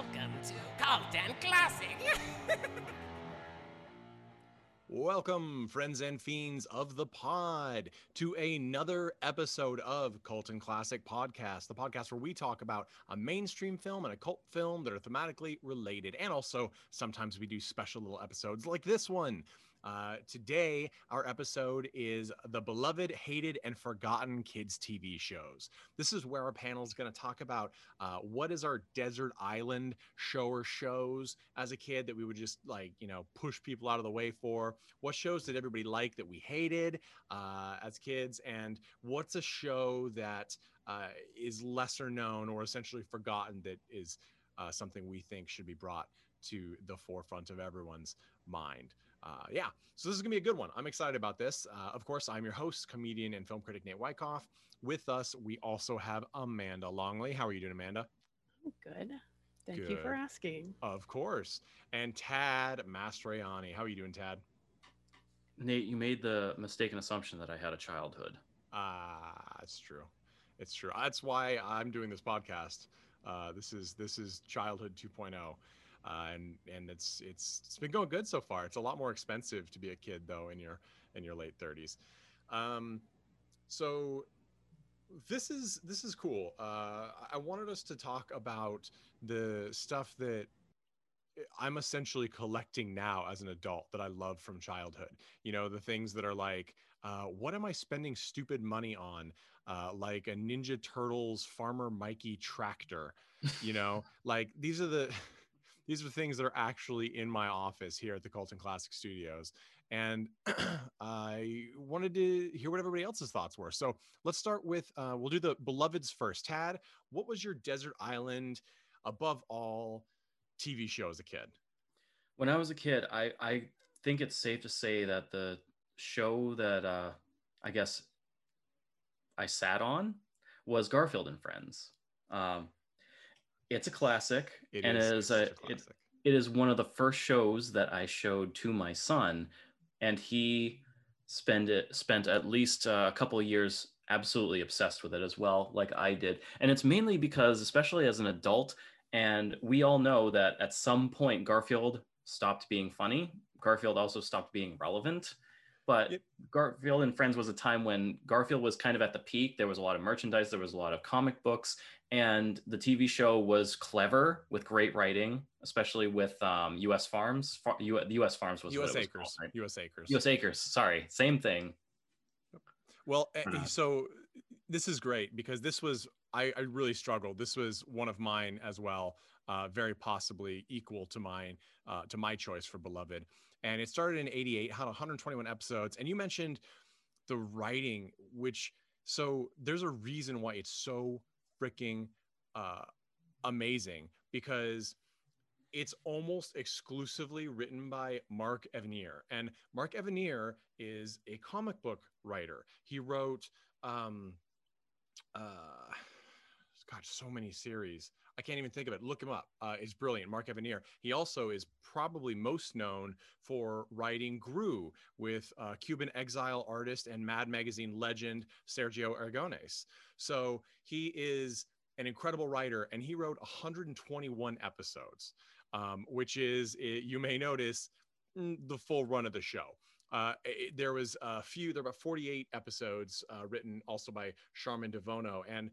Welcome to Colton Classic. Welcome, friends and fiends of the pod, to another episode of Colton Classic Podcast, the podcast where we talk about a mainstream film and a cult film that are thematically related. And also, sometimes we do special little episodes like this one. Uh, today, our episode is the beloved, hated, and forgotten kids' TV shows. This is where our panel is going to talk about uh, what is our desert island show or shows as a kid that we would just like, you know, push people out of the way for. What shows did everybody like that we hated uh, as kids? And what's a show that uh, is lesser known or essentially forgotten that is uh, something we think should be brought to the forefront of everyone's mind? Uh, yeah, so this is gonna be a good one. I'm excited about this. Uh, of course, I'm your host, comedian, and film critic Nate Wyckoff. With us, we also have Amanda Longley. How are you doing, Amanda? Good. Thank Good. you for asking. Of course. And Tad Mastroianni. How are you doing, Tad? Nate, you made the mistaken assumption that I had a childhood. Ah, uh, it's true. It's true. That's why I'm doing this podcast. Uh, this is this is childhood 2.0 uh, and and it's it's it's been going good so far. It's a lot more expensive to be a kid though in your in your late 30s. Um, so this is this is cool. Uh, I wanted us to talk about the stuff that I'm essentially collecting now as an adult that I love from childhood. You know, the things that are like, uh, what am I spending stupid money on? Uh, like a Ninja Turtles Farmer Mikey tractor. You know, like these are the these are things that are actually in my office here at the Colton Classic Studios. And I wanted to hear what everybody else's thoughts were. So let's start with uh, we'll do the beloveds first. Tad, what was your desert island above all TV show as a kid? When I was a kid, I, I think it's safe to say that the show that uh, I guess I sat on was Garfield and Friends. Um, it's a classic, it and is, it is a, a it, it is one of the first shows that I showed to my son, and he spent it spent at least uh, a couple years absolutely obsessed with it as well, like I did. And it's mainly because, especially as an adult, and we all know that at some point Garfield stopped being funny. Garfield also stopped being relevant. But yep. Garfield and Friends was a time when Garfield was kind of at the peak. There was a lot of merchandise, there was a lot of comic books, and the TV show was clever with great writing, especially with um, U.S. Farms. Far, U, U.S. Farms was U.S. Was Acres. Called, right? U.S. Acres. U.S. Acres. Sorry, same thing. Well, uh, so this is great because this was I, I, really struggled. This was one of mine as well, uh, very possibly equal to mine uh, to my choice for Beloved. And it started in '88, had 121 episodes. And you mentioned the writing, which so there's a reason why it's so freaking uh, amazing because it's almost exclusively written by Mark Evanier. And Mark Evanier is a comic book writer. He wrote, um, uh, God, so many series. I can't even think of it. Look him up. Uh, it's brilliant. Mark Evanier. He also is probably most known for writing Groo with uh, Cuban exile artist and Mad Magazine legend Sergio Aragonés. So he is an incredible writer, and he wrote 121 episodes, um, which is, you may notice, mm, the full run of the show. Uh, it, there was a few, there were about 48 episodes uh, written also by Sharman DiVono. And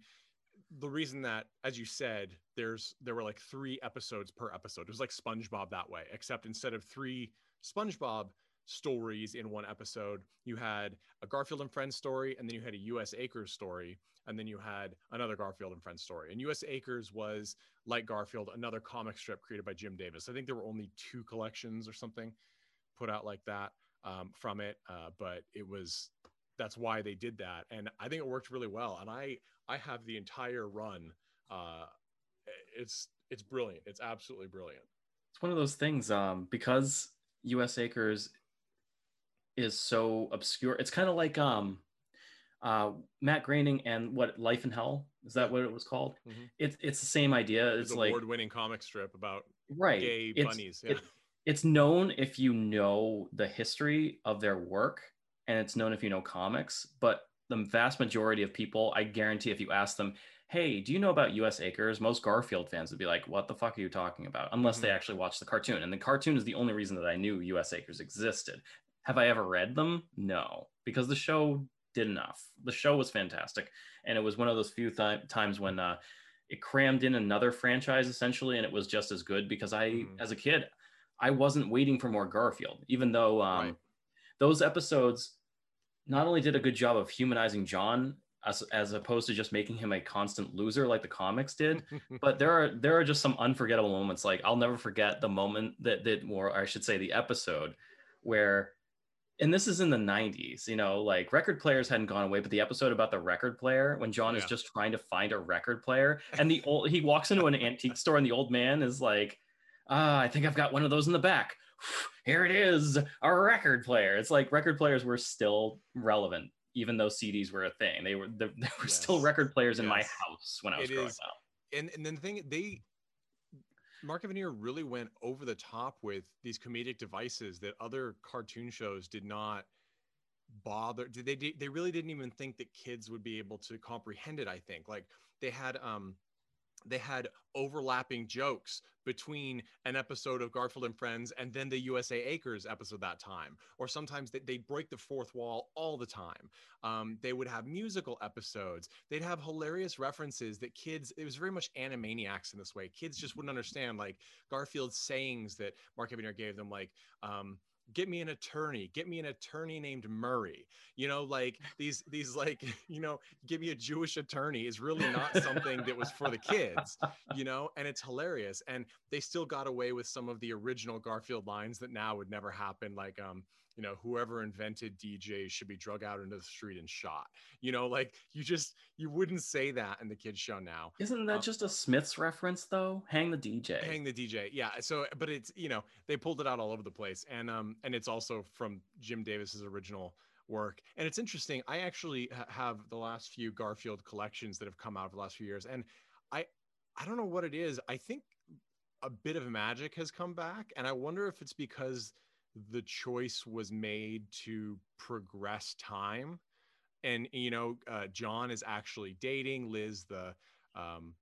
the reason that, as you said, there's there were like three episodes per episode. It was like SpongeBob that way, except instead of three SpongeBob stories in one episode, you had a Garfield and Friends story, and then you had a U.S. Acres story, and then you had another Garfield and Friends story. And U.S. Acres was like Garfield, another comic strip created by Jim Davis. I think there were only two collections or something put out like that um, from it, uh, but it was that's why they did that, and I think it worked really well. And I I have the entire run. Uh, it's it's brilliant. It's absolutely brilliant. It's one of those things um, because U.S. Acres is so obscure. It's kind of like um, uh, Matt Groening and what Life in Hell is that what it was called? Mm-hmm. It's it's the same idea. It's, it's like award-winning comic strip about right gay it's, bunnies. Yeah. It, it's known if you know the history of their work, and it's known if you know comics. But the vast majority of people, I guarantee, if you ask them, hey, do you know about US Acres? Most Garfield fans would be like, what the fuck are you talking about? Unless they Mhm. actually watch the cartoon. And the cartoon is the only reason that I knew US Acres existed. Have I ever read them? No, because the show did enough. The show was fantastic. And it was one of those few th- times when uh, it crammed in another franchise essentially, and it was just as good because I, Mhm. as a kid, I wasn't waiting for more Garfield, even though um, Right. those episodes not only did a good job of humanizing John as, as opposed to just making him a constant loser like the comics did, but there are there are just some unforgettable moments. Like I'll never forget the moment that that, or I should say, the episode where, and this is in the '90s. You know, like record players hadn't gone away, but the episode about the record player when John is just trying to find a record player, and the old he walks into an antique store, and the old man is like, "Ah, I think I've got one of those in the back." Here it is, a record player. It's like record players were still relevant, even though CDs were a thing. They were there, there were still record players in my house when I was It growing is- up. and and then the thing they Mark Evanier really went over the top with these comedic devices that other cartoon shows did not bother did they they really didn't even think that kids would be able to comprehend it i think like they had um they had overlapping jokes between an episode of Garfield and Friends and then the USA Acres episode that time. Or sometimes they, they break the fourth wall all the time. Um, they would have musical episodes. They'd have hilarious references that kids, it was very much animaniacs in this way. Kids just wouldn't understand, like Garfield's sayings that Mark Evanier gave them, like, um, get me an attorney get me an attorney named murray. You know like these these like you know give me a jewish attorney is really not something that was for the kids you know and it's hilarious. And they still got away with some of the original garfield lines that now would never happen like um you know whoever invented djs should be drug out into the street and shot. You know like you just you wouldn't say that in the kids show now. Isn't that Um, just a Smiths reference though? Hang the DJ. hang the dj yeah so but it's you know they pulled it out all over the place. And um and it's also from jim davis's original work. And it's interesting i actually ha- have the last few garfield collections that have come out over the last few years. And i i don't know what it is. I think a bit of magic has come back. And i wonder if it's because the choice was made to progress time. And you know uh, john is actually dating liz the um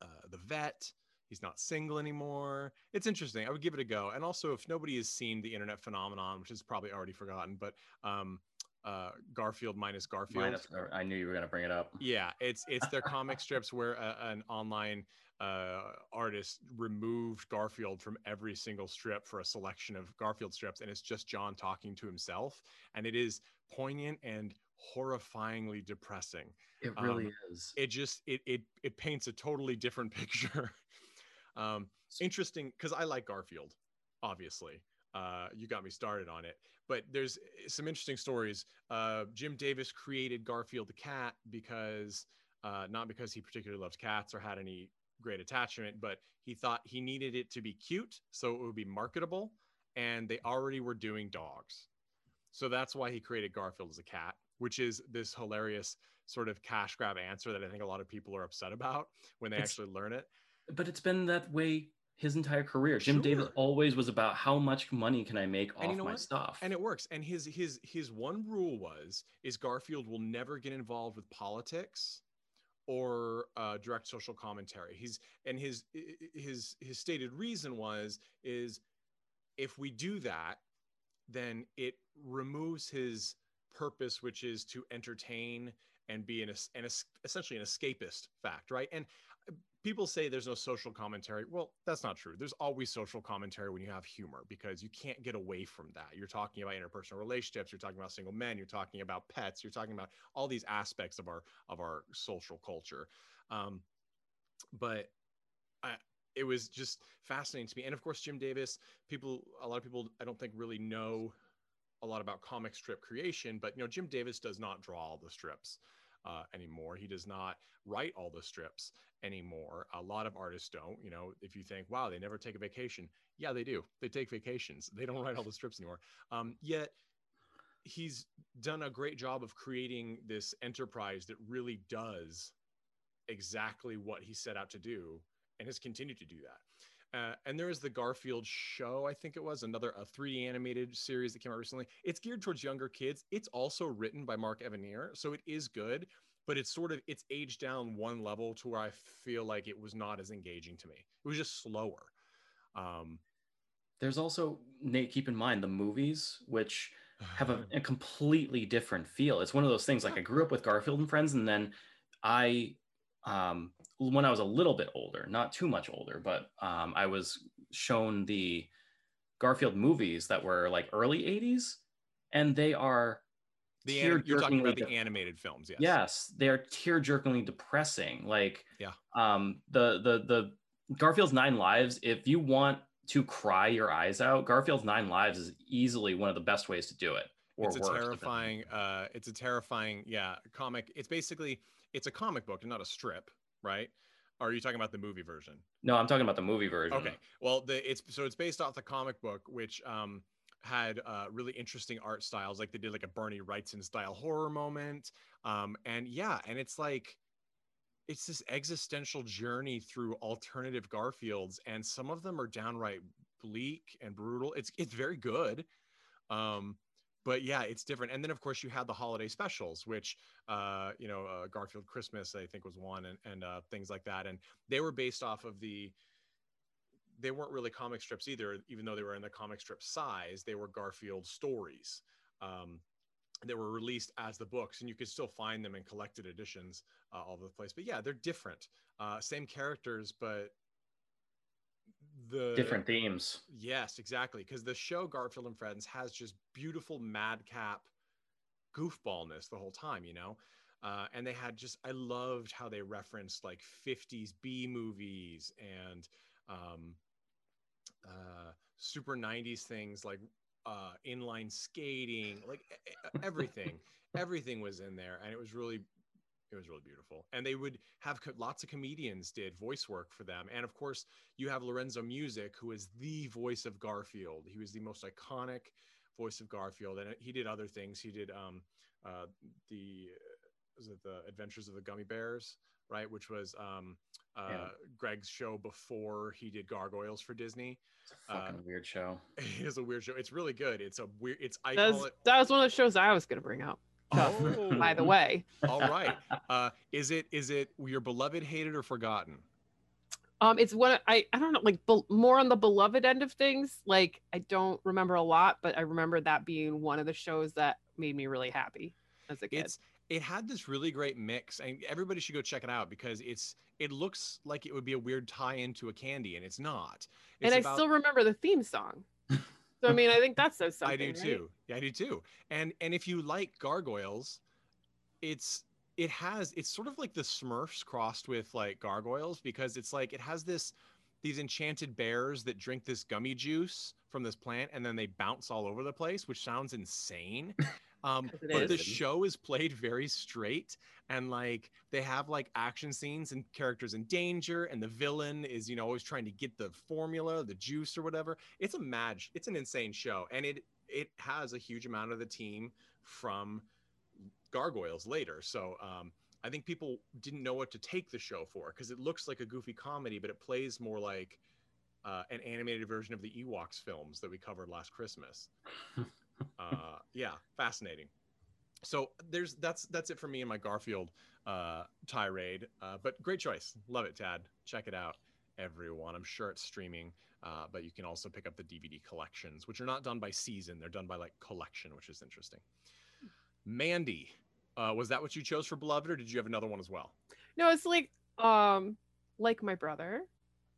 uh, the vet. He's not single anymore. It's interesting. I would give it a go. And also if nobody has seen the internet phenomenon which is probably already forgotten but um uh garfield minus garfield. Minus, I knew you were gonna bring it up. yeah it's it's their comic strips where a, an online uh artist removed garfield from every single strip for a selection of garfield strips and it's just john talking to himself and it is poignant and horrifyingly depressing. It really um, is. it just it it it paints a totally different picture. Um interesting because i like garfield obviously. Uh you got me started on it. But there's eh, some interesting stories. Uh jim davis created garfield the cat because uh not because he particularly loves cats or had any great attachment but he thought he needed it to be cute so it would be marketable and they already were doing dogs so that's why he created garfield as a cat which is this hilarious sort of cash grab answer that I think a lot of people are upset about when they It's- actually learn it. but it's been that way his entire career. Jim Davis always was about how much money can I make And off you know my what? stuff. And it works. And his his his one rule was is Garfield will never get involved with politics or uh, direct social commentary. He's and his his his stated reason was is if we do that, then it removes his purpose, which is to entertain and be an, an essentially an escapist fact, right? And people say there's no social commentary. Well, that's not true. There's always social commentary when you have humor because you can't get away from that. You're talking about interpersonal relationships. You're talking about single men. You're talking about pets. You're talking about all these aspects of our of our social culture. Um, but I, it was just fascinating to me. And of course, Jim Davis. People, a lot of people, I don't think really know a lot about comic strip creation, but you know, Jim Davis does not draw all the strips uh, anymore. He does not write all the strips anymore. A lot of artists don't. You know, if you think, wow, they never take a vacation, yeah, they do. They take vacations. They don't write all the strips anymore. Um, yet he's done a great job of creating this enterprise that really does exactly what he set out to do and has continued to do that. Uh, and there is the Garfield show, I think it was another a 3D animated series that came out recently. It's geared towards younger kids. It's also written by Mark Evanier, so it is good. but it's sort of it's aged down one level to where I feel like it was not as engaging to me. It was just slower. Um, There's also Nate. Keep in mind the movies, which have a, a completely different feel. It's one of those things. Like I grew up with Garfield and Friends, and then I, um, when I was a little bit older, not too much older, but um, I was shown the Garfield movies that were like early '80s, and they are the anim- you're talking about the animated films, yes. Yes, they're tear-jerkingly depressing. Like, Yeah. um, the the the Garfield's Nine Lives. If you want to cry your eyes out, Garfield's Nine Lives is easily one of the best ways to do it. Or it's a worse, terrifying uh it's a terrifying yeah comic it's basically it's a comic book and not a strip right? Or are you talking about the movie version? No, I'm talking about the movie version. okay. Well the it's so it's based off the comic book which um had uh really interesting art styles. Like they did like a bernie wrightson style horror moment. Um and yeah and it's like it's this existential journey through alternative garfields and some of them are downright bleak and brutal. It's it's very good. Um but yeah it's different and then of course you had the holiday specials which uh you know uh, garfield christmas i think was one and, and uh things like that and they were based off of the they weren't really comic strips either even though they were in the comic strip size they were garfield stories um they were released as the books and you could still find them in collected editions uh, all over the place but yeah they're different uh same characters but the Different themes. Yes, exactly. Because the show Garfield and Friends has just beautiful madcap goofballness the whole time, you know? Uh, and they had just, I loved how they referenced like 50s B movies and um, uh, super 90s things like uh, inline skating, like everything. everything was in there. And it was really, it was really beautiful. And they would have co- lots of comedians did voice work for them. And of course, you have Lorenzo Music, who is the voice of Garfield. He was the most iconic voice of Garfield, and he did other things. He did um, uh, the was it the Adventures of the Gummy Bears, right? Which was um, uh, Yeah. Greg's show before he did Gargoyles for Disney. It's a fucking Uh, weird show. It is a weird show. It's really good. It's a weird. It's I That call was, it. that was one of the shows I was going to bring up. Oh, By the way, all right. Uh, is it is it your beloved, hated, or forgotten? um, it's one I I don't know like bel more on the beloved end of things. Like I don't remember a lot, but I remember that being one of the shows that made me really happy as a kid. it's it had this really great mix and everybody should go check it out because it's it looks like it would be a weird tie into a candy and it's not and I about- still remember the theme song. So I mean, I think that says something. i do right? too yeah i do too and and if you like gargoyles it's it has it's sort of like the smurfs crossed with like gargoyles because it's like it has this these enchanted bears that drink this gummy juice from this plant and then they bounce all over the place which sounds insane um 'Cause it but the show is played very straight and like they have like action scenes and characters in danger and the villain is you know always trying to get the formula the juice or whatever. It's a match it's an insane show and it it has a huge amount of the team from gargoyles later. So um i think people didn't know what to take the show for because it looks like a goofy comedy but it plays more like uh, an animated version of the ewoks films that we covered last christmas uh yeah fascinating. So there's that's that's it for me and my garfield uh tirade. Uh but great choice. Love it tad. Check it out everyone. I'm sure it's streaming uh but you can also pick up the dvd collections which are not done by season. They're done by like collection which is interesting. Mandy uh was that what you chose for beloved or did you have another one as well? No, it's like um like my brother.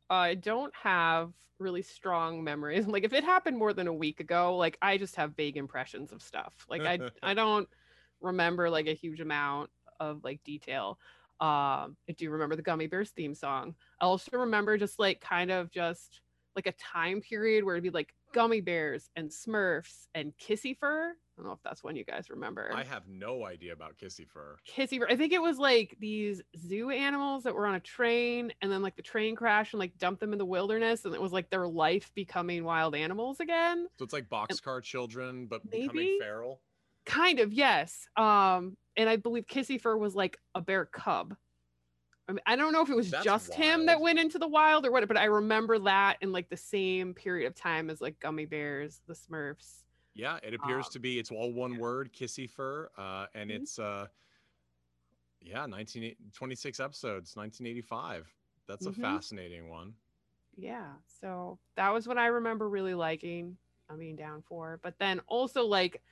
I don't have really strong memories. Like if it happened more than a week ago, like I just have vague impressions of stuff. Like I I don't remember like a huge amount of like detail. Um I do remember the Gummy Bears theme song. I also remember just like kind of just like a time period where it'd be like Gummy Bears and Smurfs and Kissyfur. I don't know if that's one you guys remember. i have no idea about kissy fur Kissy. I think it was like these zoo animals that were on a train, and then like the train crashed and like dumped them in the wilderness, and it was like their life becoming wild animals again. so it's like boxcar children but Maybe? becoming feral Kind of, yes. Um, and I believe Kissyfur was like a bear cub. I mean, I don't know if it was That's just him that went into the wild or what, but I remember that in like the same period of time as like Gummy Bears, the Smurfs. Yeah, it appears Um, to be. It's all one word, kissy fur, uh, and Mhm. it's uh, Yeah, 19, 26 episodes, 1985. That's a Mhm. fascinating one. Yeah. So that was what I remember really liking, I mean, down for. But then also, like,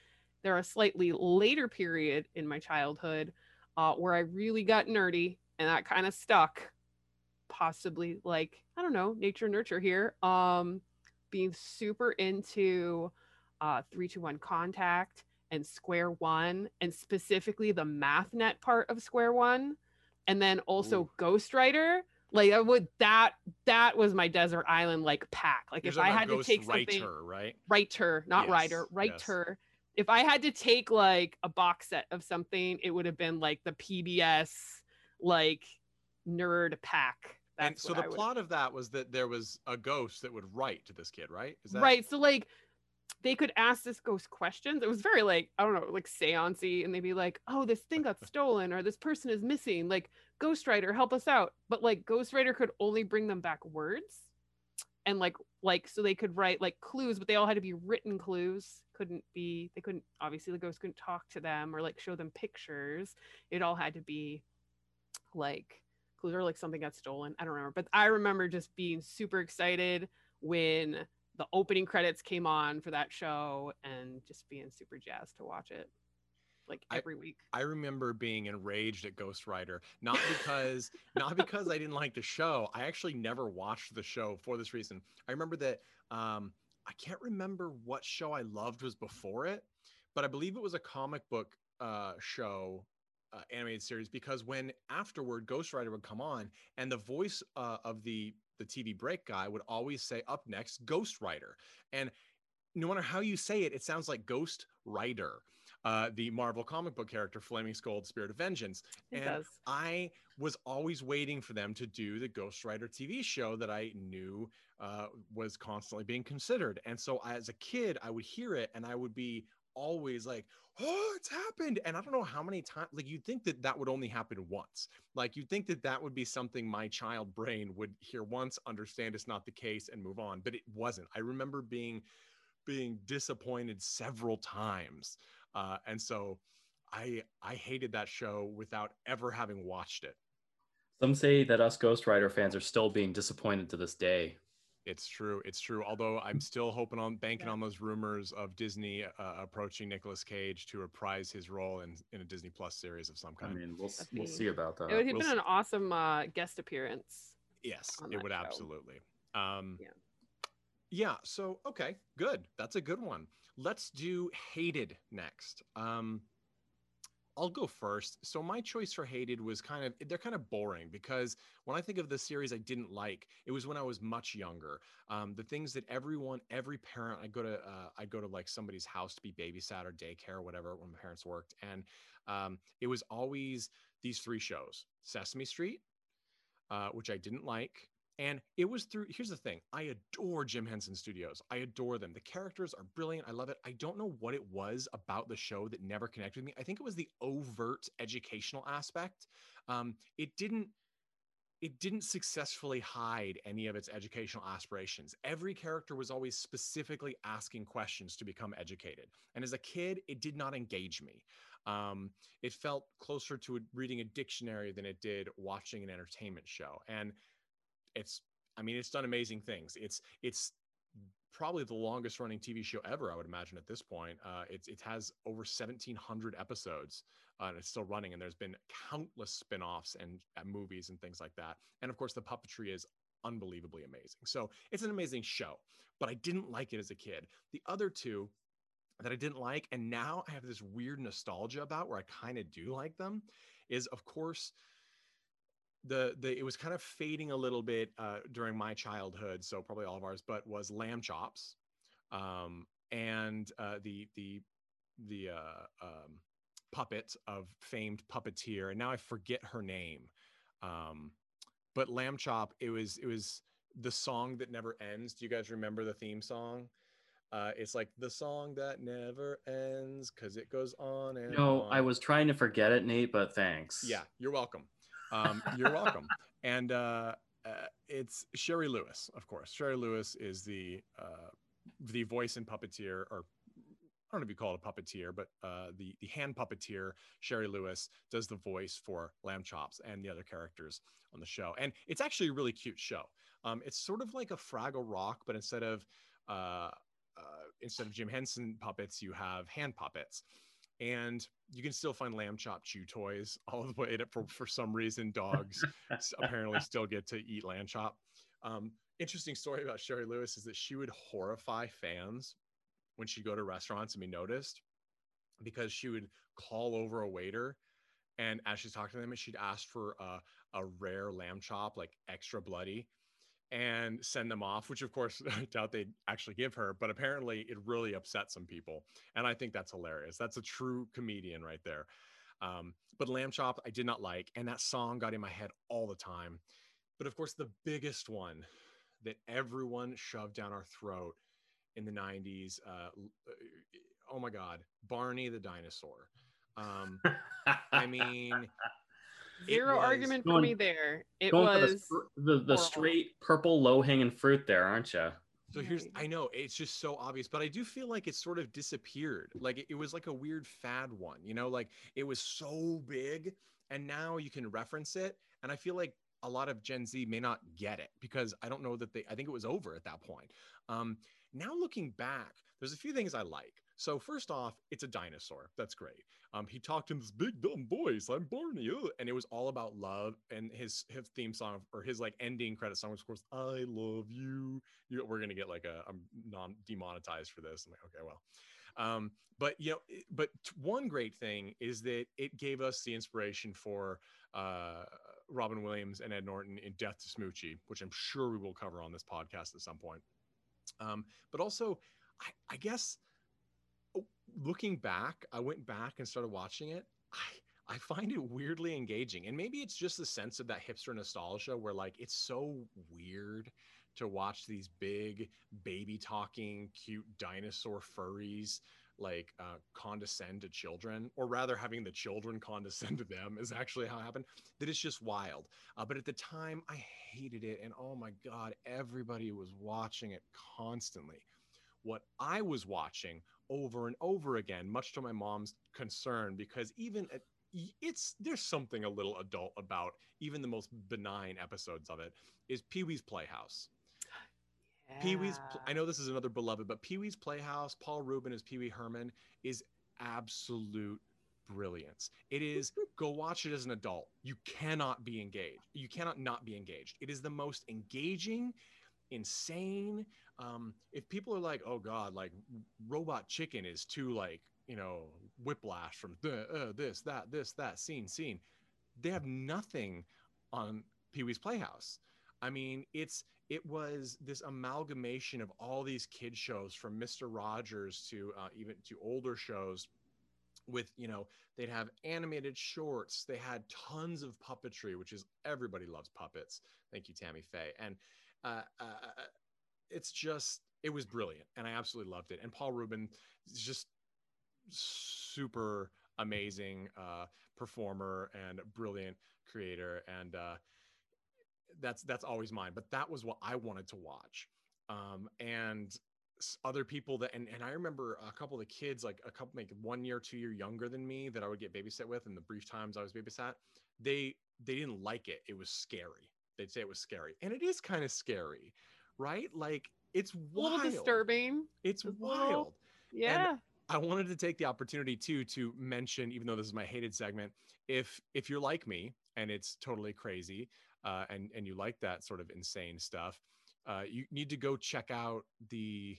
there are a slightly later period in my childhood uh, where I really got nerdy and that kind of stuck. Possibly, like, I don't know, nature nurture here. Um, being super into uh, 321 Contact and Square One, and specifically the MathNet part of Square One. And then also Ooh. Ghostwriter like I would that that was my desert island like pack. Like You're if I had to take something Writer, right? writer, not Yes, writer, yes. writer. If I had to take like a box set of something, it would have been like the PBS like nerd pack. That's and so the plot of that was that there was a ghost that would write to this kid, right? Is that right. So like they could ask this ghost questions. It was very like, I don't know, like seancey, and they'd be like, Oh, this thing got stolen, or this person is missing. Like, Ghostwriter, help us out. But like Ghostwriter could only bring them back words. And like like so they could write like clues, but they all had to be written clues. Couldn't be they couldn't obviously the ghost couldn't talk to them or like show them pictures. It all had to be like clues or like something got stolen. I don't remember. But I remember just being super excited when the opening credits came on for that show and just being super jazzed to watch it like I- every week. I remember being enraged at Ghostwriter, not because not because I didn't like the show. I actually never watched the show for this reason. I remember that um, I can't remember what show I loved was before it, but I believe it was a comic book uh, show. Uh, animated series because when afterward Ghostwriter would come on and the voice uh, of the the TV break guy would always say up next Ghost Rider and no matter how you say it it sounds like Ghost Rider uh, the Marvel comic book character Flaming Skull, Spirit of Vengeance. It and does. I was always waiting for them to do the Ghost Rider TV show that I knew uh, was constantly being considered. And so as a kid, I would hear it and I would be always like, oh, it's happened. And I don't know how many times, like, you'd think that that would only happen once. Like, you'd think that that would be something my child brain would hear once, understand it's not the case, and move on. But it wasn't. I remember being being disappointed several times uh, and so I I hated that show without ever having watched it. Some say that us Ghost Rider fans are still being disappointed to this day. It's true. It's true. Although I'm still hoping on banking Yeah. on those rumors of Disney uh, approaching Nicolas Cage to reprise his role in in a Disney Plus series of some kind. I kind. mean, we'll That'd we'll be- see about that. it would have we'll been s- an awesome uh, guest appearance. yes, it would show. absolutely. Um, Yeah. Yeah. So okay, good. That's a good one. Let's do hated next. Um, I'll go first. So my choice for hated was kind of they're kind of boring because when I think of the series I didn't like, it was when I was much younger. Um, the things that everyone, every parent, I go to, uh, I go to like somebody's house to be babysat or daycare or whatever when my parents worked, and um, it was always these three shows: Sesame Street, uh, which I didn't like. And it was through, here's the thing I adore Jim Henson Studios. I adore them. The characters are brilliant. I love it. I don't know what it was about the show that never connected with me. I think it was the overt educational aspect. Um, it didn't. It didn't successfully hide any of its educational aspirations. Every character was always specifically asking questions to become educated. And as a kid, it did not engage me. Um, it felt closer to reading a dictionary than it did watching an entertainment show. And it's i mean it's done amazing things. It's it's probably the longest running tv show ever i would imagine at this point. Uh it's it has over 1700 episodes uh, and it's still running and there's been countless spin-offs and uh, movies and things like that. And of course the puppetry is unbelievably amazing. So it's an amazing show but i didn't like it as a kid. The other two that i didn't like and now i have this weird nostalgia about where i kind of do like them is of course the the it was kind of fading a little bit uh, during my childhood, so probably all of ours, but was lamb chops, um, and uh, the the the uh, um, puppet of famed puppeteer, and now I forget her name, um, but lamb chop. It was it was the song that never ends. Do you guys remember the theme song? Uh, it's like the song that never ends because it goes on and No, on. I was trying to forget it, Nate, but thanks. Yeah, you're welcome. Um, you're welcome. And uh, uh, it's Shari Lewis, of course. Shari Lewis is the uh, the voice and puppeteer, or I don't know if you call it a puppeteer, but uh, the the hand puppeteer Shari Lewis does the voice for Lamb Chops and the other characters on the show, and it's actually a really cute show. Um, it's sort of like a Fraggle Rock, but instead of uh, uh, instead of Jim Henson puppets, you have hand puppets, and you can still find lamb chop chew toys all the way. To, for for some reason, dogs apparently still get to eat lamb chop. Um, interesting story about Shari Lewis is that she would horrify fans when she'd go to restaurants and be noticed because she would call over a waiter and as she's talking to them she'd ask for a, a rare lamb chop like extra bloody and send them off which of course i doubt they'd actually give her but apparently it really upset some people and i think that's hilarious that's a true comedian right there um, but lamb chop i did not like and that song got in my head all the time but of course the biggest one that everyone shoved down our throat in the 90s. Uh, uh, oh my God, Barney the dinosaur. Um, I mean, zero was, argument for me there. It Going for the was the, the, straight purple low hanging fruit there, aren't you? so here's, I know it's just so obvious, but I do feel like it sort of disappeared. Like it, it was like a weird fad one, you know, like it was so big and now you can reference it. And I feel like a lot of Gen Z may not get it because I don't know that they, I think it was over at that point. Um, now looking back, there's a few things I like. So first off, it's a dinosaur. That's great. Um, he talked in this big dumb voice. I'm Barney, ugh," and it was all about love. And his his theme song or his like ending credit song was, of course, "I love you." you we're gonna get like a I'm non demonetized for this. I'm like, okay, well. Um, but you know, it- but one great thing is that it gave us the inspiration for uh, Robin Williams and Ed Norton in Death to Smoochy, which I'm sure we will cover on this podcast at some point. Um, but also, I, I guess looking back, I went back and started watching it. I, I find it weirdly engaging. And maybe it's just the sense of that hipster nostalgia where like it's so weird to watch these big baby talking cute dinosaur furries like uh, condescend to children or rather having the children condescend to them is actually how it happened that it's just wild uh, but at the time i hated it and oh my god everybody was watching it constantly what i was watching over and over again much to my mom's concern because even at, it's there's something a little adult about even the most benign episodes of it is pee-wee's playhouse Pee-wee's I know this is another beloved, but Pee-wee's Playhouse, Paul Reubens as Pee-wee Herman is absolute brilliance. It is go watch it as an adult. You cannot be engaged. You cannot not be engaged. It is the most engaging, insane. Um, if people are like, "Oh God, like Robot Chicken is too like you know whiplash from uh, this, that, this, that scene, scene," they have nothing on Pee-wee's Playhouse. I mean, it's it was this amalgamation of all these kid shows from Mr. Rogers to uh, even to older shows with you know they'd have animated shorts they had tons of puppetry which is everybody loves puppets thank you tammy faye and uh, uh, it's just it was brilliant and i absolutely loved it. And paul reubens is just super amazing uh, performer and brilliant creator and uh, that's that's always mine but that was what i wanted to watch. Um and other people that and, and i remember a couple of the kids like a couple like one year two year younger than me that i would get babysat with in the brief times i was babysat they they didn't like it. It was scary they'd say it was scary and it is kind of scary right like it's wild. a little disturbing. it's wild Yeah. I wanted to take the opportunity too to mention, even though this is my hated segment, if if you're like me and it's totally crazy, uh, and and you like that sort of insane stuff, uh, you need to go check out the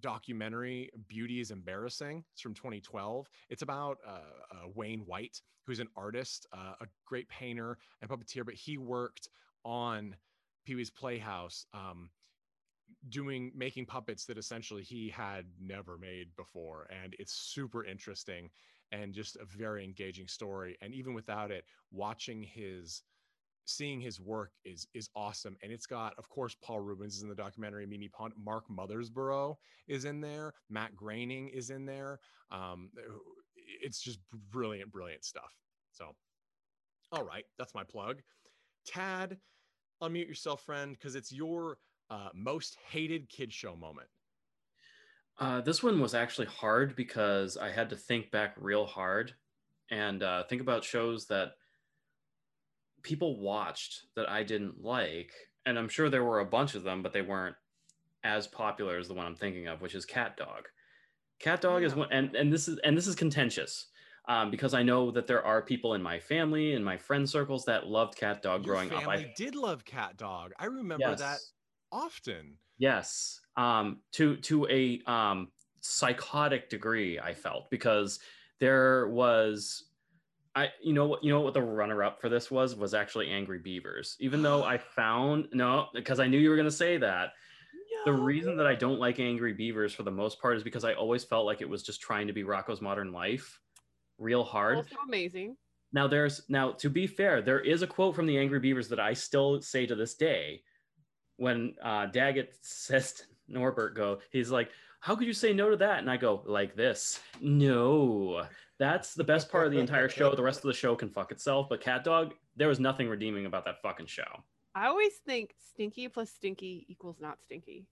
documentary "Beauty is Embarrassing." It's from 2012. It's about uh, uh, Wayne White, who's an artist, uh, a great painter and puppeteer, but he worked on Pee Wee's Playhouse. Um, doing making puppets that essentially he had never made before and it's super interesting and just a very engaging story and even without it watching his seeing his work is is awesome and it's got of course paul reubens is in the documentary mimi pond mark mothersbaugh is in there matt groening is in there um it's just brilliant brilliant stuff. So all right that's my plug. Tad unmute yourself friend because it's your uh, most hated kid show moment. Uh, this one was actually hard because I had to think back real hard and uh, think about shows that people watched that I didn't like. And I'm sure there were a bunch of them, but they weren't as popular as the one I'm thinking of, which is Cat Dog. Cat Dog is one, and and this is and this is contentious um, because I know that there are people in my family and my friend circles that loved Cat Dog Your growing up. I, did love Cat Dog. I remember that often. Yes, um, to to a um, psychotic degree, I felt because there was, I you know what you know what the runner up for this was was actually Angry Beavers. Even though I found no, because I knew you were going to say that. The reason that I don't like Angry Beavers for the most part is because I always felt like it was just trying to be Rocko's Modern Life, real hard. Also amazing. Now there's now to be fair, there is a quote from the Angry Beavers that I still say to this day. When uh, Daggett says to Norbert, "Go," he's like, "How could you say no to that?" And I go like this: "No, that's the best part of the entire show. The rest of the show can fuck itself." But Cat Dog, there was nothing redeeming about that fucking show. I always think stinky plus stinky equals not stinky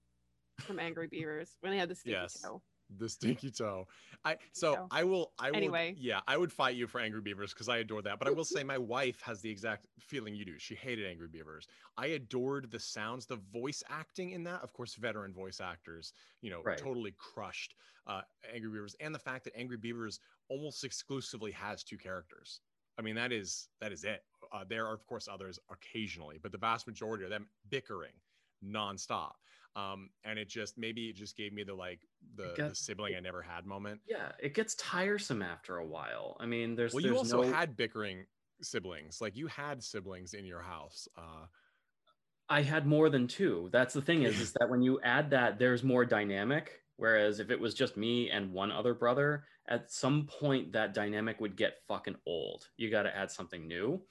from Angry Beavers when they had the stinky Yes. toe. The stinky toe. I so toe. I will I will Anyway. yeah, I would fight you for Angry Beavers because I adore that. But I will say my wife has the exact feeling you do. She hated Angry Beavers. I adored the sounds, the voice acting in that. Of course, veteran voice actors, you know, Right. totally crushed uh Angry Beavers. And the fact that Angry Beavers almost exclusively has two characters. I mean, that is that is it. Uh, there are of course others occasionally, but the vast majority of them bickering nonstop. Um, and it just maybe it just gave me the like the, got- the sibling I never had moment. Yeah, it gets tiresome after a while. I mean, there's Well, there's you also no. had bickering siblings. Like you had siblings in your house. Uh, I had more than two. That's the thing is, is that when you add that, there's more dynamic. Whereas if it was just me and one other brother, at some point that dynamic would get fucking old. You got to add something new.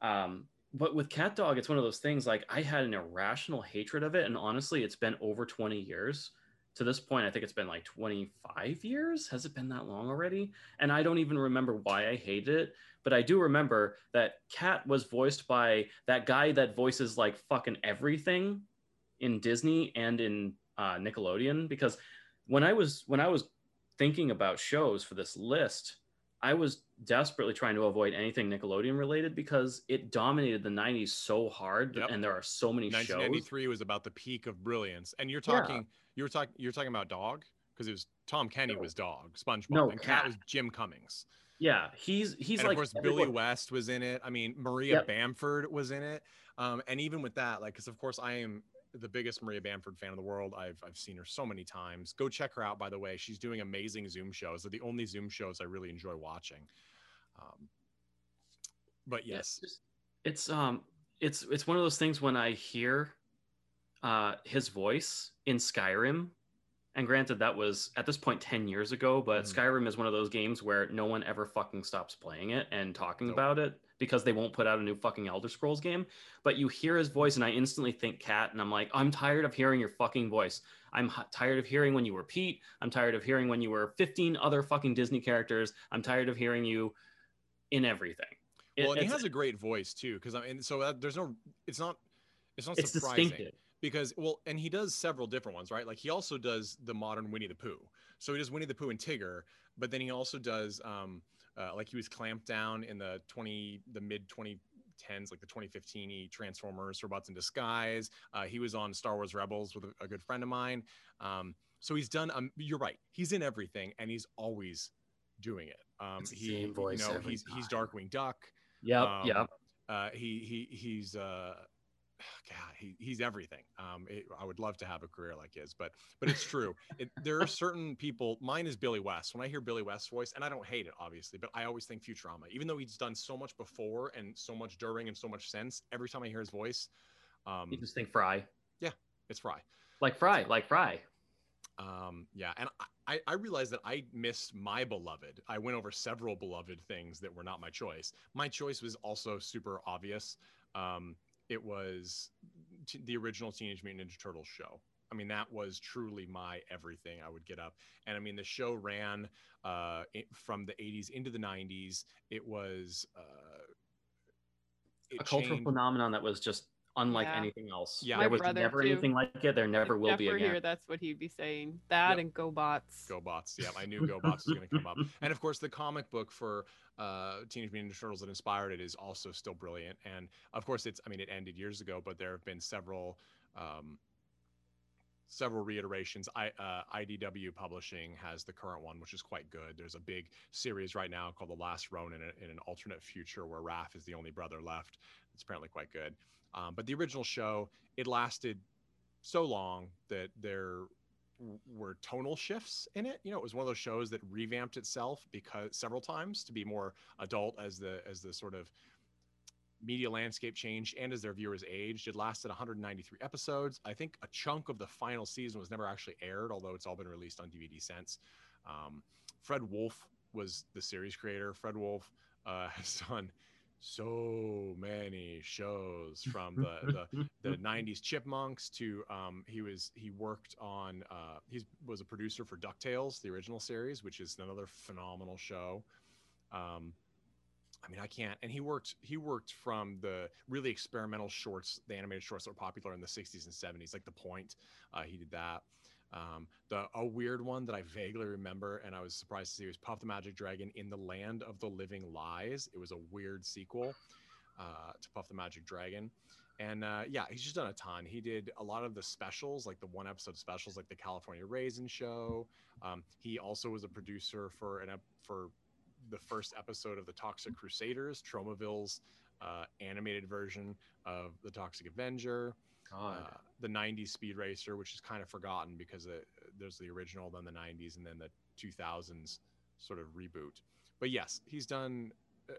Um, but with Cat Dog, it's one of those things like I had an irrational hatred of it. And honestly, it's been over 20 years. To this point, I think it's been like 25 years. Has it been that long already? And I don't even remember why I hated it. But I do remember that Cat was voiced by that guy that voices like fucking everything in Disney and in uh, Nickelodeon. Because when I was when I was thinking about shows for this list, I was desperately trying to avoid anything Nickelodeon related because it dominated the 90s so hard Yep. and there are so many shows. 1993 was about the peak of brilliance. And you're Yeah. talking you were talking you're talking about Dog because it was Tom Kenny No. was Dog, SpongeBob, No, and Cat Cat. was Jim Cummings. Yeah, he's he's and like of course everyone- Billy West was in it. I mean Maria Yep. Bamford was in it. Um, and even with that, like because of course I am the biggest Maria Bamford fan in the world. I've I've seen her so many times. Go check her out, by the way. She's doing amazing Zoom shows. They're the only Zoom shows I really enjoy watching. Um, but yes, it's it's um it's it's one of those things when I hear uh his voice in Skyrim and granted that was at this point 10 years ago but Mhm. Skyrim is one of those games where no one ever fucking stops playing it and talking Nope. about it because they won't put out a new fucking Elder Scrolls game but you hear his voice and I instantly think cat and I'm like I'm tired of hearing your fucking voice. I'm h- tired of hearing when you were Pete. I'm tired of hearing when you were 15 other fucking Disney characters. I'm tired of hearing you in everything. It- well, he has a great voice too. Because I mean, so that, there's no, it's not, it's not it's surprising. distinctive. because well and he does several different ones right? Like he also does the modern winnie the pooh. So he does winnie the pooh and tigger but then he also does um uh, like he was clamped down in the 20 the mid 2010s like the 2015 -y transformers robots in disguise. Uh, he was on star wars rebels with a, a good friend of mine. Um so he's done um you're right. He's in everything and he's always doing it. Um It's the he same voice you know every he's he's darkwing duck. Yep, um, yep. uh, he he he's uh, God, he, he's everything. Um, it, I would love to have a career like his, but but it's true. It, there are certain people. Mine is Billy West. When I hear Billy West's voice, and I don't hate it, obviously, but I always think Futurama. Even though he's done so much before and so much during and so much since, every time I hear his voice, um, You just think Fry, Yeah, it's Fry. like Fry, like Fry. Um, yeah, and I, I realized that I missed my beloved. I went over several beloved things that were not my choice. My choice was also super obvious. Um, it was t- the original Teenage Mutant Ninja Turtles show. I mean, that was truly my everything. I would get up, and I mean, the show ran uh, from the '80s into the '90s. It was uh, it a cultural changed- phenomenon that was just unlike Yeah. anything else. Yeah. there My was never too. anything like it. There never If will Jeff be again. here, that's what he'd be saying. That Yep. and GoBots. GoBots. Yeah, I knew GoBots was going to come up. And of course, the comic book for uh, Teenage Mutant Ninja Turtles that inspired it is also still brilliant. And of course, it's I mean, it ended years ago, but there have been several. Um, several reiterations I, uh, idw publishing has the current one which is quite good there's a big series right now called the last ronin in, in an alternate future where Raph is the only brother left it's apparently quite good um, but the original show it lasted so long that there were tonal shifts in it. You know, it was one of those shows that revamped itself because several times to be more adult as the as the sort of media landscape changed and as their viewers aged. It lasted 193 episodes. I think a chunk of the final season was never actually aired, although it's all been released on DVD since. Um, Fred Wolf was the series creator. Fred Wolf uh, has done so many shows from the, the the 90s chipmunks to um he was he worked on uh he was a producer for ducktales the original series which is another phenomenal show. Um i mean i can't and he worked he worked from the really experimental shorts the animated shorts that were popular in the 60s and 70s like the point uh, he did that um, the a weird one that I vaguely remember, and I was surprised to see was Puff the Magic Dragon in the Land of the Living Lies. It was a weird sequel uh, to Puff the Magic Dragon, and uh, yeah, he's just done a ton. He did a lot of the specials, like the one episode specials, like the California Raisin Show. Um, he also was a producer for an for the first episode of the Toxic Crusaders, Tromaville's uh, animated version of the Toxic Avenger God. uh, the 90s speed racer which is kind of forgotten because it, there's the original then the 90s and then the 2000s sort of reboot but yes he's done uh,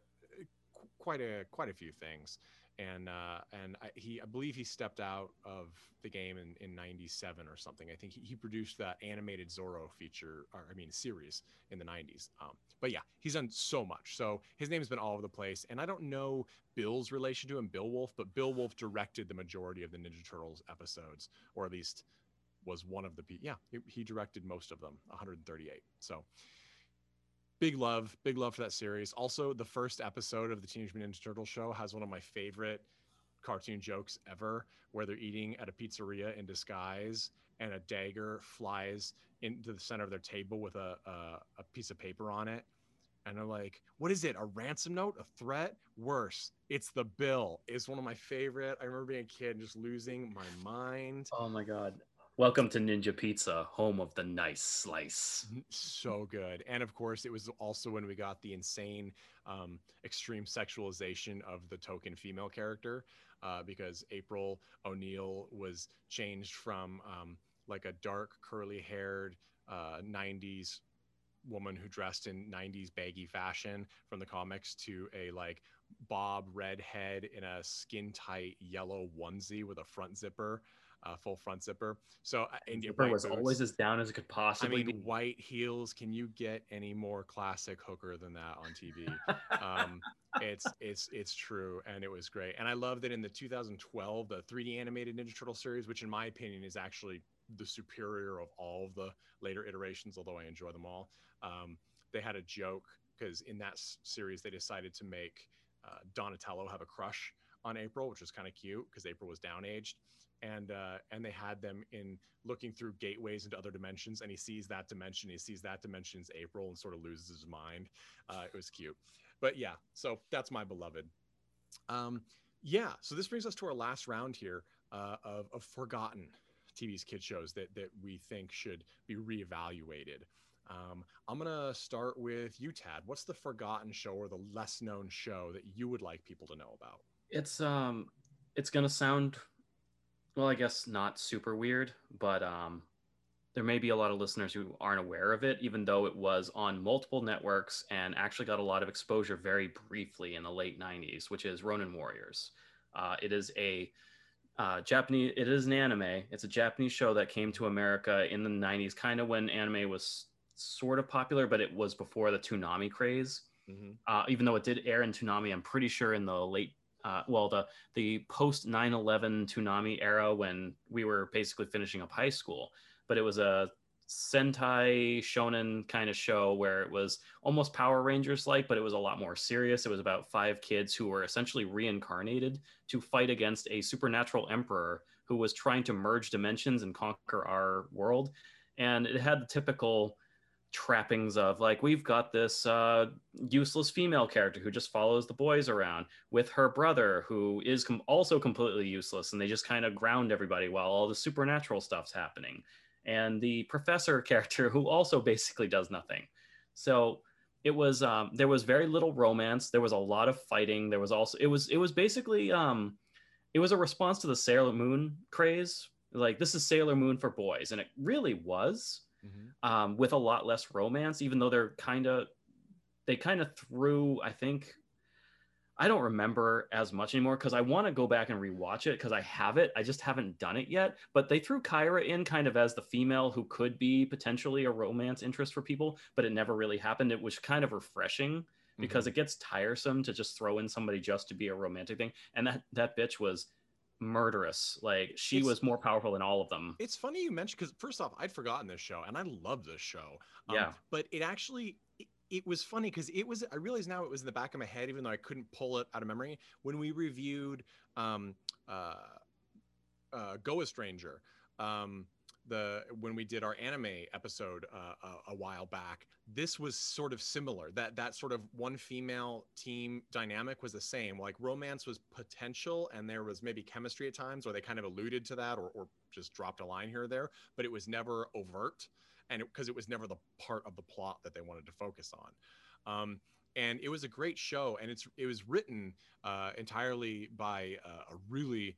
quite a quite a few things and uh, and I, he I believe he stepped out of the game in, in 97 or something. I think he, he produced that animated Zorro feature or I mean series in the 90s um, but yeah he's done so much. So his name's been all over the place and I don't know Bill's relation to him, Bill Wolf, but Bill Wolf directed the majority of the Ninja Turtles episodes, or at least was one of the yeah he, he directed most of them 138 so big love big love for that series also the first episode of the teenage mutant ninja turtle show has one of my favorite cartoon jokes ever where they're eating at a pizzeria in disguise and a dagger flies into the center of their table with a, a, a piece of paper on it and they're like, "What is it? A ransom note? A threat? Worse, it's the bill." It's one of my favorite. I remember being a kid and just losing my mind. Oh my god. Welcome to Ninja Pizza, home of the nice slice. So good, and of course, it was also when we got the insane, um, extreme sexualization of the token female character, uh, because April O'Neil was changed from um, like a dark curly-haired uh, '90s woman who dressed in 90s baggy fashion from the comics to a like bob redhead in a skin tight yellow onesie with a front zipper uh, full front zipper so uh, Zipper was boots. always as down as it could possibly. I mean, be. white heels. Can you get any more classic hooker than that on TV? um, it's it's it's true, and it was great. And I love that in the 2012, the 3D animated Ninja Turtle series, which in my opinion is actually the superior of all of the later iterations, although I enjoy them all. Um, they had a joke because in that series they decided to make uh, Donatello have a crush on April, which was kind of cute because April was down aged, and uh, and they had them in looking through gateways into other dimensions, and he sees that dimension, he sees that dimension's April, and sort of loses his mind. Uh, it was cute, but yeah, so that's my beloved. Um, yeah, so this brings us to our last round here uh, of, of forgotten TV's kid shows that that we think should be reevaluated. Um, I'm gonna start with you, Tad. What's the forgotten show or the less known show that you would like people to know about? It's um it's gonna sound well, I guess not super weird, but um there may be a lot of listeners who aren't aware of it, even though it was on multiple networks and actually got a lot of exposure very briefly in the late 90s, which is Ronin Warriors. Uh, it is a uh, Japanese, it is an anime. It's a Japanese show that came to America in the 90s, kind of when anime was sort of popular, but it was before the Toonami craze Mm-hmm. uh, even though it did air in Toonami, I'm pretty sure in the late, uh, well, the the post 9/11 Toonami era when we were basically finishing up high school. But it was a Sentai shonen kind of show where it was almost Power Rangers like, but it was a lot more serious. It was about five kids who were essentially reincarnated to fight against a supernatural emperor who was trying to merge dimensions and conquer our world. And it had the typical trappings of like we've got this uh, useless female character who just follows the boys around with her brother who is com- also completely useless and they just kind of ground everybody while all the supernatural stuff's happening. And the professor character who also basically does nothing. So it was um, there was very little romance there was a lot of fighting there was also it was it was basically um, it was a response to the sailor moon craze. Like this is sailor moon for boys and it really was Mhm. um, with a lot less romance, even though they're kind of they kind of threw. I think I don't remember as much anymore because I want to go back and rewatch it because I have it. I just haven't done it yet. But they threw Kyra in kind of as the female who could be potentially a romance interest for people, but it never really happened. It was kind of refreshing because it gets tiresome to just throw in somebody just to be a romantic thing. And that that bitch was murderous. Like she It's- was more powerful than all of them. It's funny you mentioned because first off, I'd forgotten this show and I love this show. Um, Yeah. But it actually it, it was funny because it was I realize now it was in the back of my head, even though I couldn't pull it out of memory. When we reviewed um uh uh Go a Stranger, um the when we did our anime episode uh, a, a while back this was sort of similar. That that sort of one female team dynamic was the same. Like romance was potential and there was maybe chemistry at times or they kind of alluded to that or, or just dropped a line here or there but it was never overt and because it, was never the part of the plot that they wanted to focus on. Um, and it was a great show and it's it was written uh, entirely by uh, a really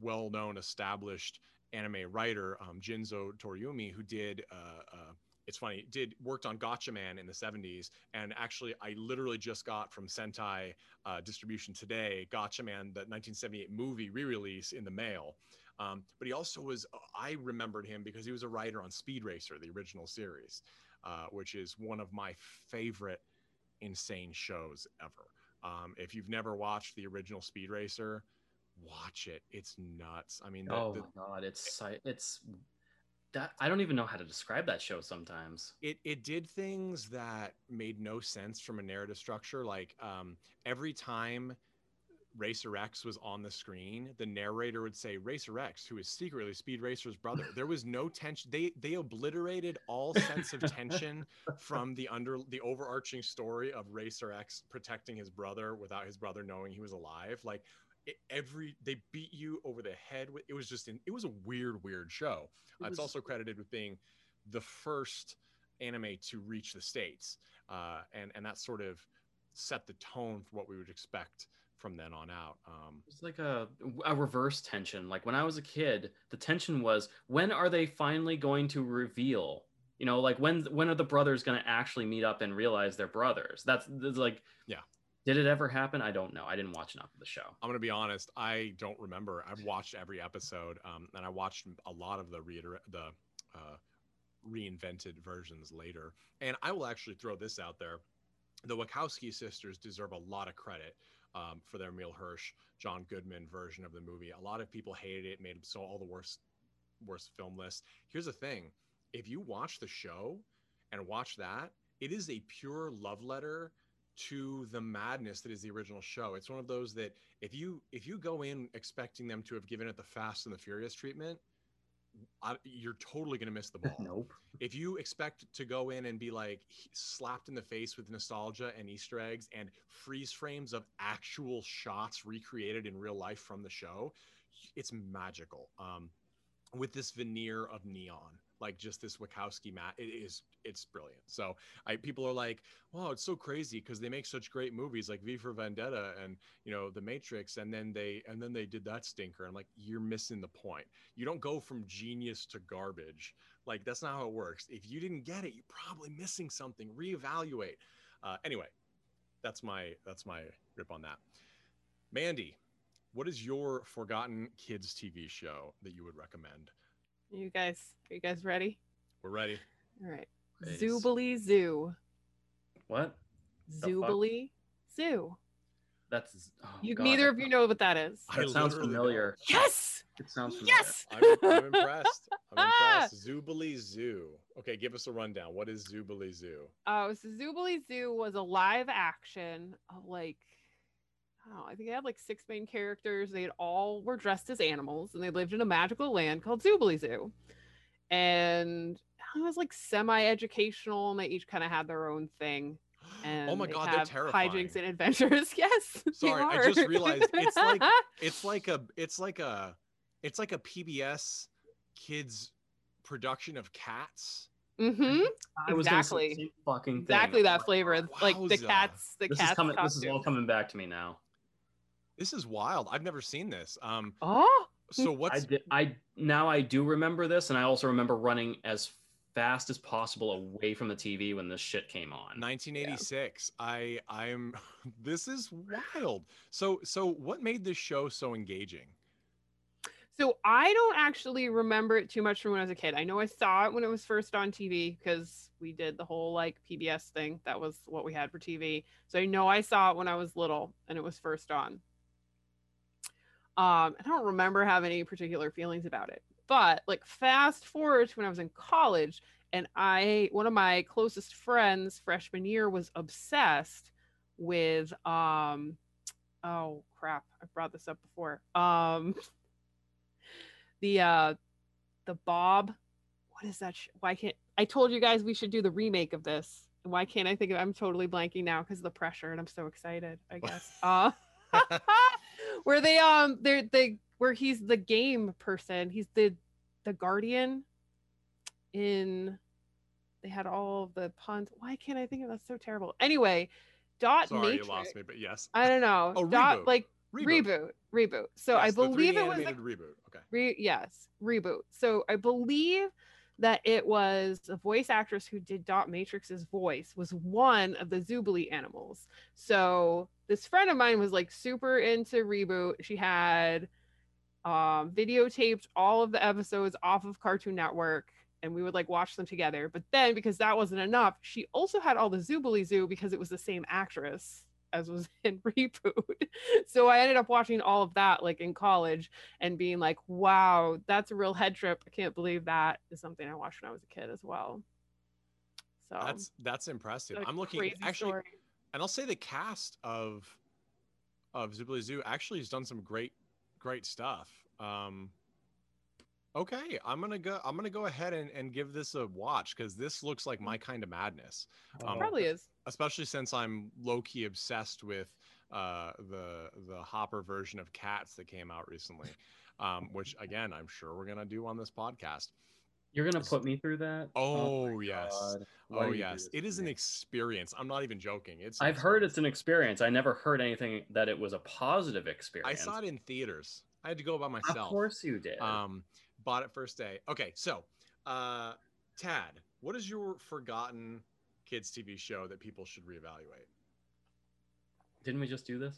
well-known established anime writer um, Jinzo Toriumi who did uh, uh, it's funny did worked on Gatchaman in the 70s and actually I literally just got from Sentai uh, distribution today Gatchaman the 1978 movie re-release in the mail. Um, but he also was I remembered him because he was a writer on Speed Racer the original series uh, which is one of my favorite insane shows ever. Um, if you've never watched the original Speed Racer watch it. It's nuts. I mean the, oh the- my god, it's it's that I don't even know how to describe that show sometimes. it it did things that made no sense from a narrative structure like um every time racer x was on the screen the narrator would say racer x who is secretly speed racer's brother. There was no tension they they obliterated all sense of tension from the under the overarching story of racer x protecting his brother without his brother knowing he was alive. Like every they beat you over the head with it was just an, it was a weird weird show It Uh, it's also credited with being the first anime to reach the states, uh, and and that sort of set the tone for what we would expect from then on out. Um, It's like a a reverse tension. Like when I was a kid, the tension was when are they finally going to reveal? You know, like when when are the brothers going to actually meet up and realize they're brothers? That's, that's like Yeah. Did it ever happen? I don't know. I didn't watch enough of the show. I'm gonna be honest, I don't remember. I've watched every episode, um, and I watched a lot of the reiter- the uh, reinvented versions later. And I will actually throw this out there: the Wachowski sisters deserve a lot of credit um, for their Emile Hirsch, John Goodman version of the movie. A lot of people hated it, made so all the worst worst film lists. Here's the thing: if you watch the show and watch that, it is a pure love letter to the madness that is the original show. It's one of those that if you if you go in expecting them to have given it the Fast and the Furious treatment, I, you're totally going to miss the ball. Nope. If you expect to go in and be like slapped in the face with nostalgia and Easter eggs and freeze frames of actual shots recreated in real life from the show, it's magical. Um, with this veneer of neon, like just this Wachowski mat, it is it's brilliant. So I people are like, wow, it's so crazy because they make such great movies like V for Vendetta and you know The Matrix, and then they and then they did that stinker. I'm like, you're missing the point. You don't go from genius to garbage. Like that's not how it works. If you didn't get it, you're probably missing something. Reevaluate. Uh, anyway, that's my that's my rip on that. Mandy, what is your forgotten kids TV show that you would recommend? You guys, are you guys ready? We're ready. All right. Please. Zoobilee Zoo. What? The Zoo. That's oh, You, God, neither of you know what that is. I That sounds literally familiar. Yes. It sounds familiar. Yes. I'm, I'm impressed. I'm impressed. Zoobilee Zoo. Okay, give us a rundown. What is Zoobilee Zoo? Uh, so Zoobilee Zoo was a live action of like, I don't know, I think they had like six main characters. They had all were dressed as animals and they lived in a magical land called Zoobilee Zoo. And it was like semi-educational and they each kind of had their own thing. And oh my god, they're have terrifying. hijinks and adventures. Yes. they Sorry, I just realized it's like- It's like a it's like a it's like a PBS kids production of cats. Mm-hmm. I was Exactly. fucking thing. Exactly that flavor. Like the cats, the This cats. is coming. This is all coming back to me now. This is wild. I've never seen this. Um Oh, so I what's did. I now I do remember this, and I also remember running as fast as possible away from the TV when this shit came on. 1986. I I'm this is wild. So so what made this show so engaging? So I don't actually remember it too much from when I was a kid. I know I saw it when it was first on TV because we did the whole like PBS thing. That was what we had for TV. So I know I saw it when I was little and it was first on. Um, I don't remember having any particular feelings about it. But like fast forward to when I was in college and I one of my closest friends freshman year was obsessed with um oh crap, I brought this up before. Um the uh the bob what is that sh- why can't i told you guys we should do the remake of this why can't i think of i'm totally blanking now because of the pressure and i'm so excited i guess uh where they um they're they where he's the game person he's the the guardian in they had all the puns why can't i think of that's so terrible anyway dot Sorry, matrix you lost me, but yes. i don't know Oh, dot reboot. like Reboot. reboot reboot, so i Yes, 3D believe it was reboot. Okay. Re- yes, reboot. So I believe that it was a voice actress who did Dot Matrix's voice was one of the Zoobilee animals. So this friend of mine was like super into reboot. She had um videotaped all of the episodes off of Cartoon Network and we would like watch them together. But then because that wasn't enough, she also had all the Zoobilee Zoo because it was the same actress as was in reboot. So I ended up watching all of that like in college and being like, wow, that's a real head trip. I can't believe that is something I watched when I was a kid as well. So That's that's impressive. i'm looking actually story. and I'll say the cast of of Zoobilee Zoo actually has done some great great stuff. Um okay, I'm gonna go I'm gonna go ahead and, and give this a watch because this looks like my kind of madness. Um, probably is. especially since I'm low key obsessed with uh, the the Hooper version of Cats that came out recently, um, which again I'm sure we're gonna do on this podcast. You're gonna put me through that? Oh, my yes. Oh do you do yes, It is an experience. I'm not even joking. It's I've heard it's an experience. I never heard anything that it was a positive experience. I saw it in theaters. I had to go by myself. Of course you did. Um, bought it first day. Okay, so uh, Tad, what is your forgotten kids TV show that people should reevaluate? Didn't we just do this?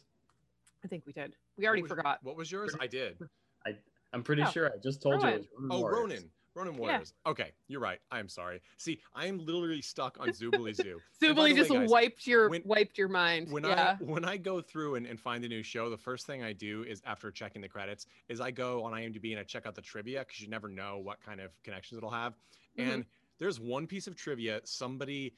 I think we did. We already What was- forgot. What was yours? I did. I I'm pretty Oh, sure I just told you. It was Ronin Oh, Warriors. Ronin. Ronin Warriors. Okay, you're right. I'm sorry. See, I am literally stuck on Zoobilee Zoo. And by Zoobilee the just way, guys, wiped your when- wiped your mind. when yeah. I when I go through and, and find a new show, the first thing I do is after checking the credits is I go on IMDb and I check out the trivia because you never know what kind of connections it'll have. Mhm. And there's one piece of trivia somebody,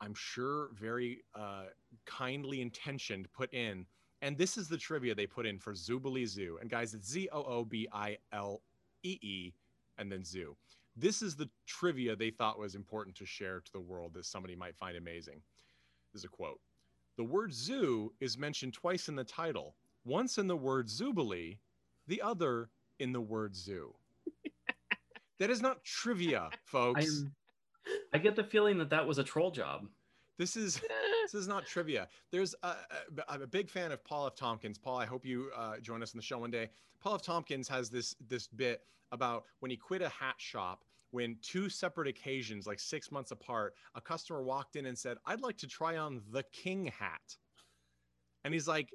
I'm sure, very uh, kindly intentioned put in, and this is the trivia they put in for Zoobilee Zoo. And guys, it's Z O O B I L E E, and then Zoo. This is the trivia they thought was important to share to the world that somebody might find amazing. This is a quote. The word zoo is mentioned twice in the title, once in the word Zoobilee, the other in the word zoo. that is not trivia, folks. I'm, I get the feeling that that was a troll job. This is this is not trivia. There's a, a, I'm a big fan of Paul F. Tompkins. Paul, I hope you uh, join us on the show one day. Paul F. Tompkins has this this bit about when he quit a hat shop. When two separate occasions, like six months apart, a customer walked in and said, "I'd like to try on the king hat," and he's like,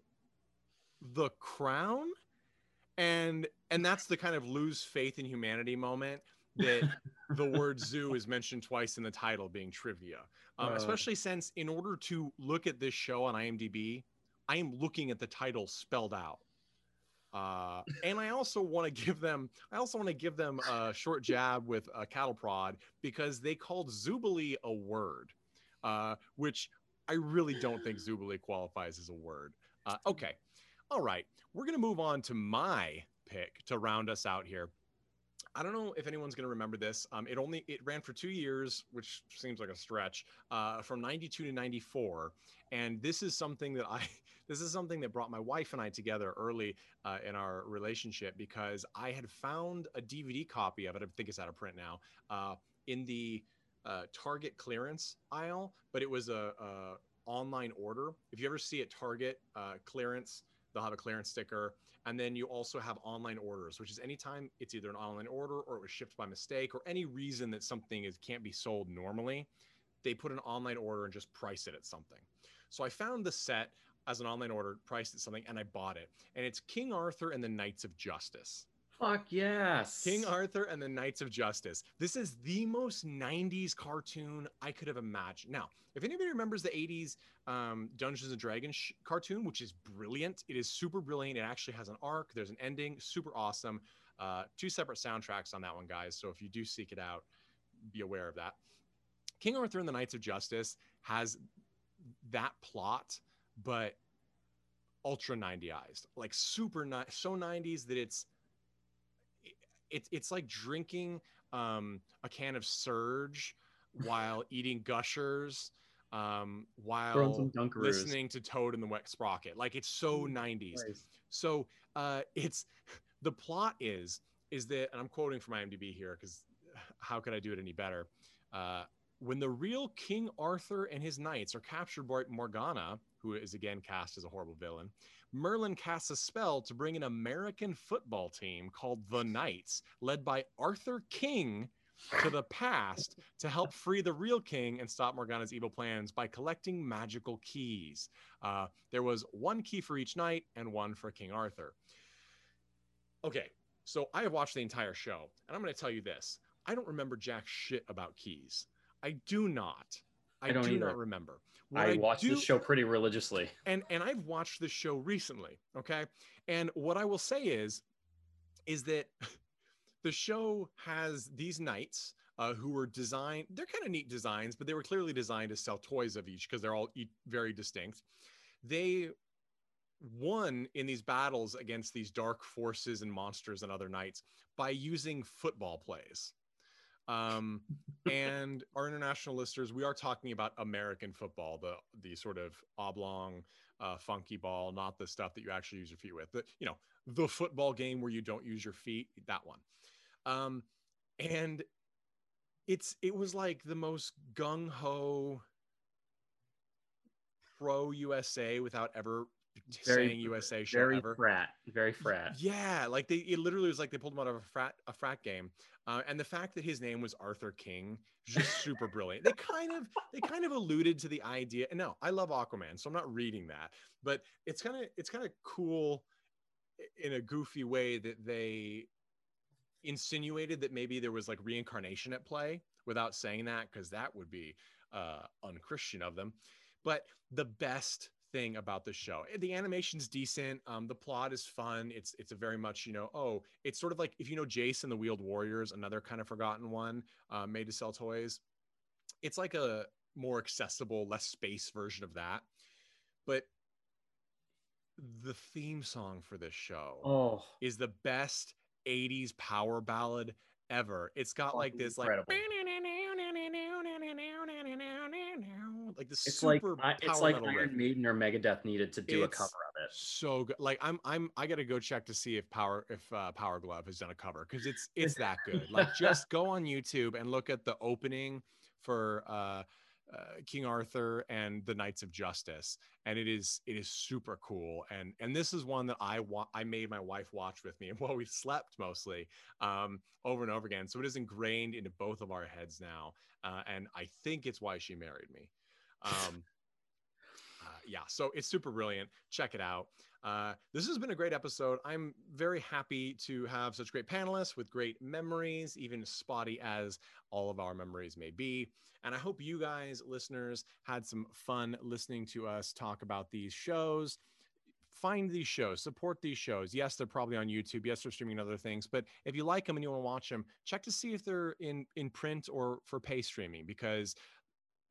"The crown," and and that's the kind of lose faith in humanity moment that the word zoo is mentioned twice in the title being trivia um, Uh. especially since in order to look at this show on imdb i am looking at the title spelled out Uh, and I also want to give them, I also want to give them a short jab with a cattle prod because they called Zoobilee a word, uh, which I really don't think Zoobilee qualifies as a word. Uh, okay, all right, we're gonna move on to my pick to round us out here. I don't know if anyone's going to remember this. Um, it only it ran for two years, which seems like a stretch, uh, from '92 to '94. And this is something that I this is something that brought my wife and I together early uh, in our relationship because I had found a DVD copy of it. I think it's out of print now uh, in the uh, Target clearance aisle, but it was a, a, online order. If you ever see at Target uh, clearance, they'll have a clearance sticker and then you also have online orders, which is anytime it's either an online order or it was shipped by mistake or any reason that something is can't be sold normally, they put an online order and just price it at something. So I found the set as an online order, priced at something, and I bought it. And it's King Arthur and the Knights of Justice. Fuck yes. King Arthur and the Knights of Justice. This is the most 90s cartoon I could have imagined. Now, if anybody remembers the 80s um, Dungeons and Dragons sh- cartoon, which is brilliant, it is super brilliant. It actually has an arc, there's an ending, super awesome. Uh, two separate soundtracks on that one, guys. So if you do seek it out, be aware of that. King Arthur and the Knights of Justice has that plot, but ultra 90ized, like super ni- so 90s that it's it's it's like drinking um, a can of Surge while eating Gushers, um, while listening to Toad and the Wet Sprocket. Like it's so 90s. Nice. So uh, it's the plot is is that, and I'm quoting from IMDb here because how could I do it any better? Uh, when the real King Arthur and his knights are captured by Morgana, who is again cast as a horrible villain, Merlin casts a spell to bring an American football team called the Knights, led by Arthur King, to the past to help free the real king and stop Morgana's evil plans by collecting magical keys. Uh, there was one key for each knight and one for King Arthur. Okay, so I have watched the entire show, and I'm going to tell you this I don't remember jack shit about keys. I do not. I, I don't do either. not remember. What I, I watch do, this show pretty religiously. And and I've watched this show recently, okay? And what I will say is is that the show has these knights uh, who were designed they're kind of neat designs but they were clearly designed to sell toys of each because they're all very distinct they won in these battles against these dark forces and monsters and other knights by using football plays um, and our international listeners, we are talking about American football, the the sort of oblong, uh, funky ball, not the stuff that you actually use your feet with. The you know the football game where you don't use your feet, that one. Um, and it's it was like the most gung ho pro USA without ever very, saying USA show very ever. frat, very frat. Yeah, like they it literally was like they pulled him out of a frat a frat game, uh, and the fact that his name was Arthur King just super brilliant. They kind of they kind of alluded to the idea. And no, I love Aquaman, so I'm not reading that, but it's kind of it's kind of cool in a goofy way that they insinuated that maybe there was like reincarnation at play without saying that because that would be uh unchristian of them but the best thing about the show. Eh, the animation's decent. Um, the plot is fun. It's it's a very much you know oh it's sort of like if you know Jayce and the Wheeled Warriors, another kind of forgotten one uh, made to sell toys. It's like a more accessible, less space version of that. But the theme song for this show oh. is the best 80s power ballad ever. It's got like this incredible. like like the it's super like it's like Iron. Maiden or Megadeth needed to do it's a cover of it. So good. Like I'm I'm I gotta go check to see if Power if uh, Power Glove has done a cover because it's it's that good. Like just go on YouTube and look at the opening for uh, uh, King Arthur and the Knights of Justice, and it is it is super cool. And and this is one that I wa- I made my wife watch with me, and while we slept mostly um, over and over again. So it is ingrained into both of our heads now, uh, and I think it's why she married me. Um, uh, yeah, so it's super brilliant. Check it out. Uh, this has been a great episode. I'm very happy to have such great panelists with great memories, even spotty as all of our memories may be. And I hope you guys, listeners, had some fun listening to us talk about these shows. find these shows, support these shows. Yes, they're probably on YouTube. Yes, they're streaming other things. But if you like them and you want to watch them, check to see if they're in in print or for pay streaming because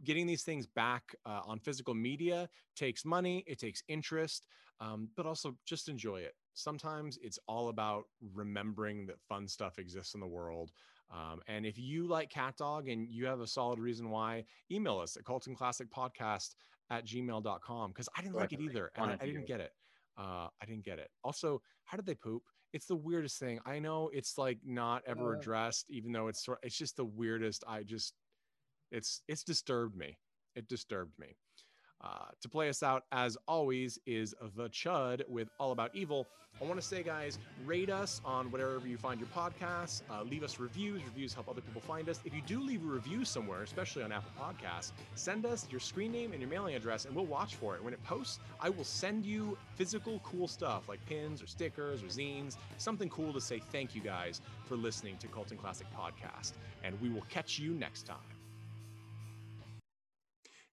getting these things back uh, on physical media takes money, it takes interest, um, but also just enjoy it. Sometimes it's all about remembering that fun stuff exists in the world. Um, and if you like CatDog and you have a solid reason why, email us at cultandclassicpodcast at gmail.com because I didn't like it either. And I, I didn't get it. Uh, I didn't get it. Also, how did they poop? It's the weirdest thing. I know it's like not ever Uh. addressed, even though it's sort. It's just the weirdest. I just, it's it's disturbed me. It disturbed me. Uh, to play us out, as always, is the Chud with All About Evil. I want to say, guys, rate us on whatever you find your podcasts. Uh, leave us reviews. Reviews help other people find us. If you do leave a review somewhere, especially on Apple Podcasts, send us your screen name and your mailing address, and we'll watch for it. When it posts, I will send you physical cool stuff like pins or stickers or zines, something cool to say thank you guys for listening to Cult and Classic Podcast. And we will catch you next time.